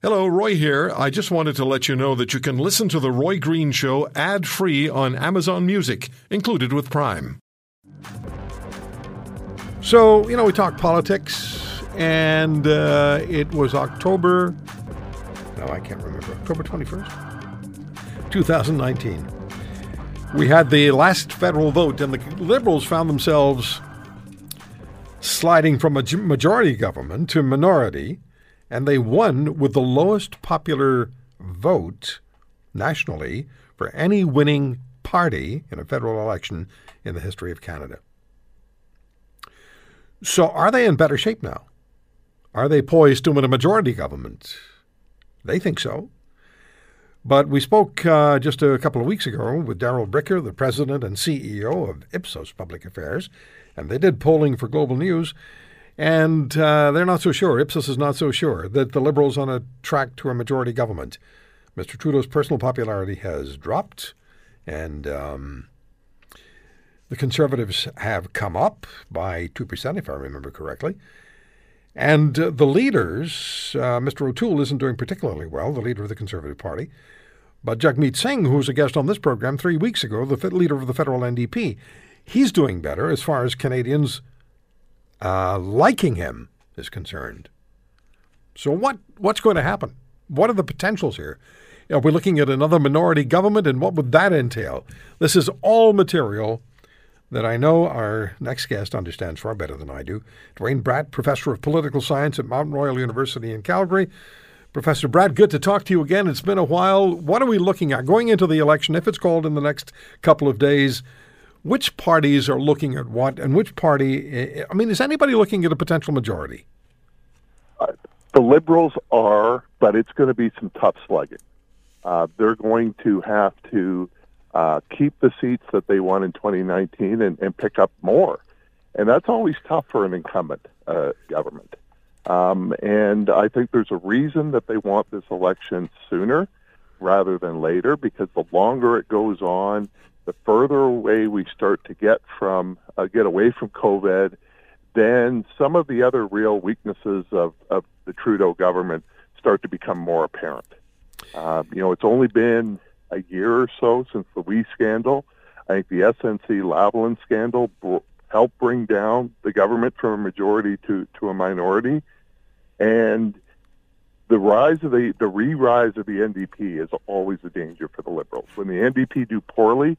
Hello, Roy here. I just wanted to let you know that you can listen to The Roy Green Show ad free on Amazon Music, included with Prime. So, you know, we talk politics, and uh, it was October, no, I can't remember, October 21st, 2019. We had the last federal vote, and the Liberals found themselves sliding from a majority government to minority and they won with the lowest popular vote nationally for any winning party in a federal election in the history of Canada. So, are they in better shape now? Are they poised to win a majority government? They think so. But we spoke uh, just a couple of weeks ago with Darrell Bricker, the president and CEO of Ipsos Public Affairs, and they did polling for Global News. And uh, they're not so sure, Ipsos is not so sure, that the Liberals on a track to a majority government. Mr. Trudeau's personal popularity has dropped, and um, the Conservatives have come up by 2%, if I remember correctly. And uh, the leaders, uh, Mr. O'Toole isn't doing particularly well, the leader of the Conservative Party. But Jagmeet Singh, who was a guest on this program three weeks ago, the leader of the federal NDP, he's doing better as far as Canadians uh, liking him is concerned. So what what's going to happen? What are the potentials here? Are we looking at another minority government, and what would that entail? This is all material that I know our next guest understands far better than I do. Duane Bratt, professor of political science at Mount Royal University in Calgary. Professor Bratt, good to talk to you again. It's been a while. What are we looking at going into the election, if it's called in the next couple of days? Which parties are looking at what, and which party? I mean, is anybody looking at a potential majority? Uh, the Liberals are, but it's going to be some tough slugging. Uh, they're going to have to uh, keep the seats that they won in 2019 and, and, pick up more. And that's always tough for an incumbent uh, government. Um, and I think there's a reason that they want this election sooner rather than later because the longer it goes on, the further away we start to get from uh, get away from COVID, then some of the other real weaknesses of, of the Trudeau government start to become more apparent. Uh, you know, it's only been a year or so since the WE scandal. I think the SNC Lavalin scandal br- helped bring down the government from a majority to, to a minority. And the rise of the, the re-rise of the NDP is always a danger for the Liberals. When the NDP do poorly,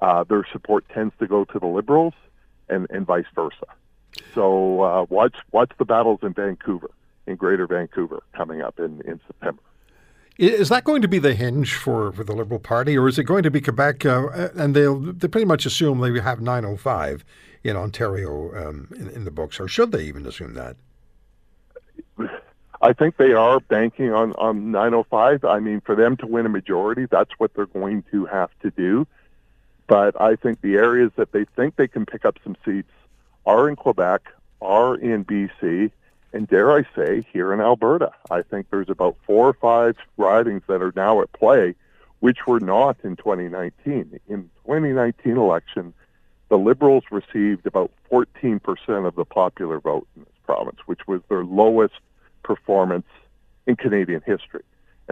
uh, their support tends to go to the Liberals, and, and vice versa. So uh, watch watch the battles in Vancouver, in Greater Vancouver, coming up in, in September. Is that going to be the hinge for, for the Liberal Party, or is it going to be Quebec? Uh, and they'll they pretty much assume they have 905 in Ontario um, in, in the books, or should they even assume that? I think they are banking on, on 905. I mean, for them to win a majority, that's what they're going to have to do. But I think the areas that they think they can pick up some seats are in Quebec, are in BC, and dare I say, here in Alberta. I think there's about four or five ridings that are now at play, which were not in 2019. In 2019 election, the Liberals received about 14% of the popular vote in this province, which was their lowest performance in Canadian history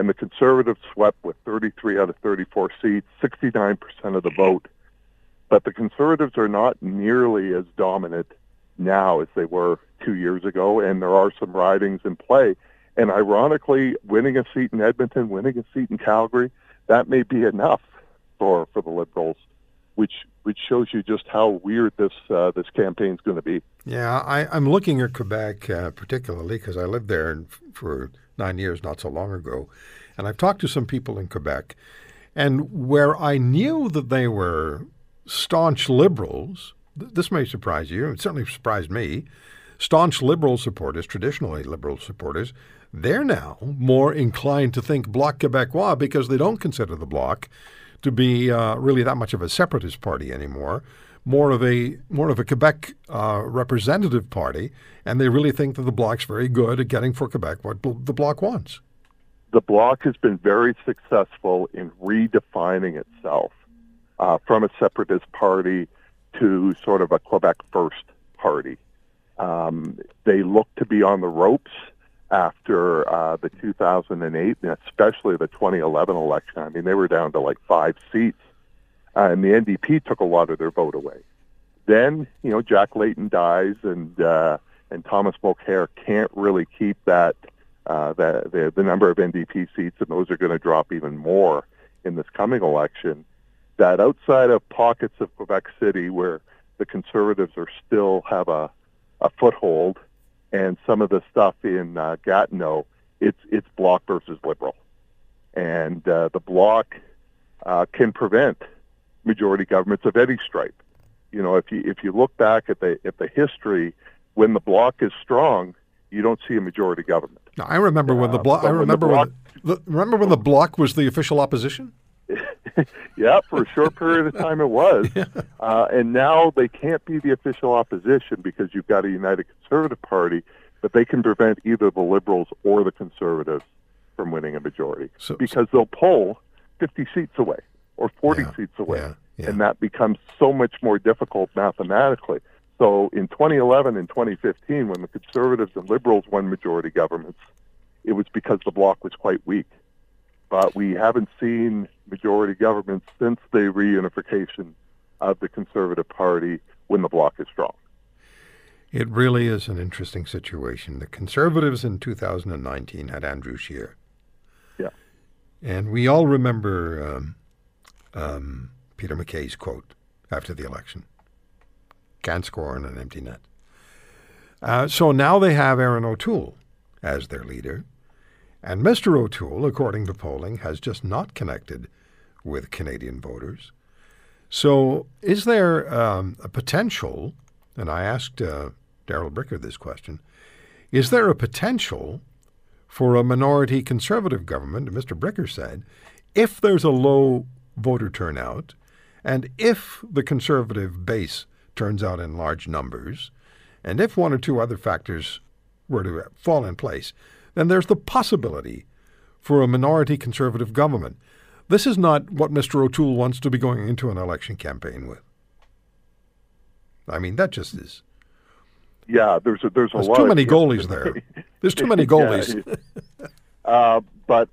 and the Conservatives swept with 33 out of 34 seats, 69% of the vote. But the Conservatives are not nearly as dominant now as they were two years ago, and there are some ridings in play. And ironically, winning a seat in Edmonton, winning a seat in Calgary, that may be enough for, for the Liberals, which which shows you just how weird this uh, this campaign is going to be. Yeah, I, am looking at Quebec uh, particularly because I lived there for nine years not so long ago. And I've talked to some people in Quebec, and where I knew that they were staunch liberals, th- this may surprise you, it certainly surprised me. Staunch liberal supporters, traditionally liberal supporters, they're now more inclined to think Bloc Québécois because they don't consider the Bloc to be uh, really that much of a separatist party anymore more of a more of a Quebec uh, representative party, and they really think that the Bloc's very good at getting for Quebec what the Bloc wants. The Bloc has been very successful in redefining itself uh, from a separatist party to sort of a Quebec first party. Um, they look to be on the ropes. after uh, the 2008 and especially the 2011 election. I mean, they were down to like five seats, uh, and the NDP took a lot of their vote away. Then, you know, Jack Layton dies, and uh, and Thomas Mulcair can't really keep that uh, the, the the number of NDP seats, and those are going to drop even more in this coming election. That outside of pockets of Quebec City where the Conservatives are still have a a foothold and some of the stuff in uh, Gatineau, it's it's bloc versus liberal, and uh, the bloc uh, can prevent majority governments of any stripe. You know, if you if you look back at the at the history, when the bloc is strong, you don't see a majority government. Now, I remember when the Uh, bloc. I but when the remember Bloc- when the, remember when the bloc was the official opposition. yeah, for a short period of time it was. Uh, and now they can't be the official opposition because you've got a united conservative party, but they can prevent either the liberals or the conservatives from winning a majority So- because they'll pull 50 seats away or 40 Yeah, seats away. yeah, yeah. And that becomes so much more difficult mathematically. So in 2011 and 2015, when the conservatives and liberals won majority governments, it was because the bloc was quite weak but we haven't seen majority governments since the reunification of the Conservative Party when the bloc is strong. It really is an interesting situation. The Conservatives in 2019 had Andrew Scheer. Yeah. And we all remember um, um, Peter MacKay's quote after the election can't score on an empty net. Uh, so now they have Erin O'Toole as their leader. And Mr. O'Toole, according to polling, has just not connected with Canadian voters. So, is there um, a potential, and I asked uh, Darrell Bricker this question, is there a potential for a minority conservative government, Mr. Bricker said, if there's a low voter turnout, and if the conservative base turns out in large numbers, and if one or two other factors were to fall in place, then there's the possibility for a minority conservative government. This is not what Mr. O'Toole wants to be going into an election campaign with. I mean, that just is. Yeah, there's a, there's a There's lot too many goalies there. There's too many goalies. Yeah. uh, but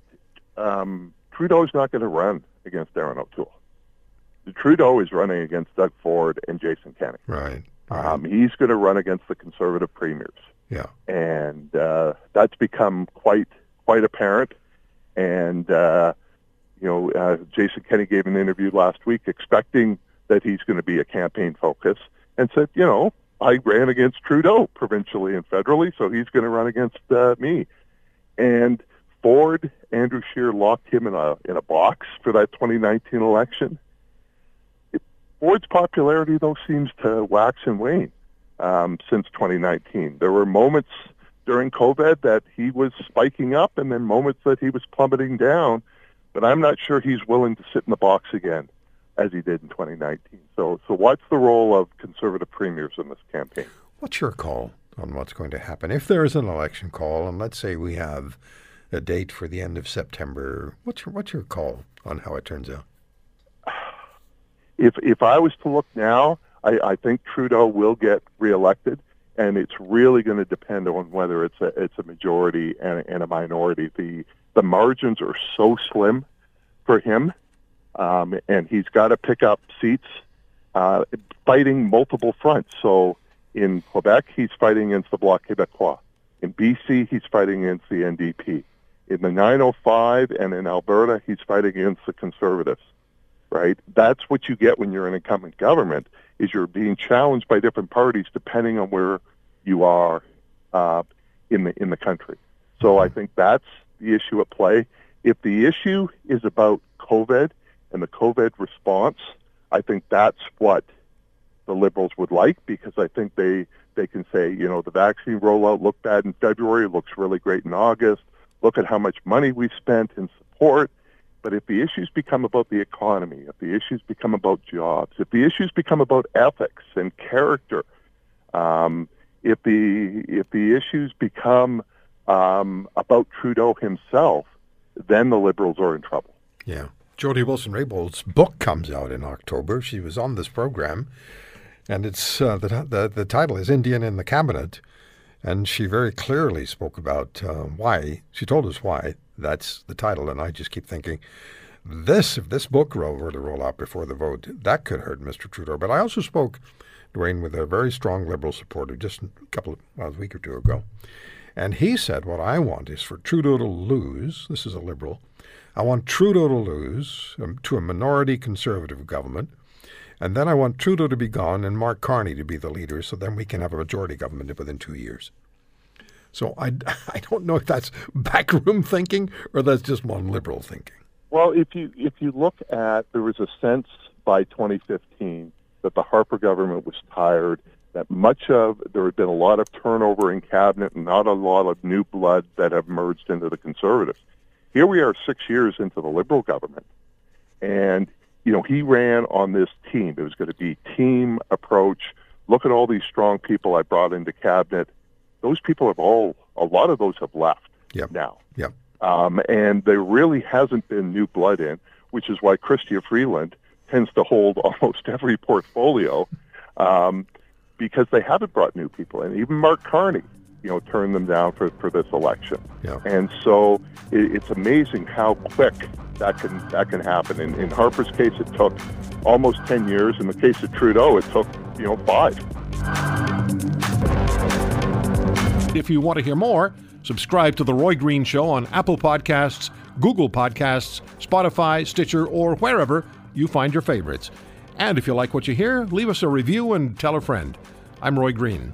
um, Trudeau's not going to run against Erin O'Toole. Trudeau is running against Doug Ford and Jason Kenney. Right. right. Um, he's going to run against the conservative premiers. yeah. and uh, that's become quite quite apparent. And uh, you know, uh, Jason Kenney gave an interview last week expecting that he's going to be a campaign focus, and said, you know, I ran against Trudeau provincially and federally, so he's going to run against uh, me. And Ford, Andrew Scheer locked him in a in a box for that 2019 election. Ford's popularity, though, seems to wax and wane um, since 2019. There were moments during COVID that he was spiking up, and then moments that he was plummeting down. But I'm not sure he's willing to sit in the box again as he did in 2019. So, so what's the role of conservative premiers in this campaign? What's your call on what's going to happen? If there is an election call, and let's say we have a date for the end of September, what's your, what's your call on how it turns out? If if I was to look now, I, I think Trudeau will get reelected, and it's really going to depend on whether it's a it's a majority and, and a minority. The the margins are so slim for him, um, and he's got to pick up seats, uh, fighting multiple fronts. So in Quebec, he's fighting against the Bloc Québécois. In BC, he's fighting against the NDP. In the 905 and in Alberta, he's fighting against the Conservatives right? That's what you get when you're an incumbent government is you're being challenged by different parties depending on where you are uh, in the in the country. So I think that's the issue at play. If the issue is about COVID and the COVID response, I think that's what the liberals would like because I think they they can say, you know, the vaccine rollout looked bad in February, looks really great in August. Look at how much money we've spent in support. But if the issues become about the economy, if the issues become about jobs, if the issues become about ethics and character, um, if the if the issues become um, about Trudeau himself, then the Liberals are in trouble. Yeah. Jody Wilson Raybould's book comes out in October. She was on this program, and it's uh, the, the the title is Indian in the Cabinet, And she very clearly spoke about uh, why. She told us why. That's the title. And I just keep thinking, this, if this book were to roll out before the vote, that could hurt Mr. Trudeau. But I also spoke, Duane, with a very strong Liberal supporter just a couple of, well, a week or two ago. And he said, What I want is for Trudeau to lose. This is a Liberal. I want Trudeau to lose um, to a minority Conservative government. And then I want Trudeau to be gone and Mark Carney to be the leader so then we can have a majority government within two years. So I, I don't know if that's backroom thinking or that's just one liberal thinking. Well, if you if you look at there was a sense by 2015 that the Harper government was tired, that much of there had been a lot of turnover in cabinet and not a lot of new blood that have merged into the conservatives. Here we are 6 years into the liberal government. And you know, he ran on this team. It was going to be team approach. Look at all these strong people I brought into cabinet. Those people have all a lot of those have left yep. now. Yep. Um, and there really hasn't been new blood in, which is why Chrystia Freeland tends to hold almost every portfolio um, because they haven't brought new people in. Even Mark Carney, you know, turned them down for, for this election. Yeah. And so it, it's amazing how quick that can that can happen. In, in Harper's case, it took almost 10 years. In the case of Trudeau, it took, you know, five. If you want to hear more, Subscribe to The Roy Green Show on Apple Podcasts, Google Podcasts, Spotify, Stitcher, or wherever you find your favorites. And if you like what you hear, leave us a review and tell a friend. I'm Roy Green.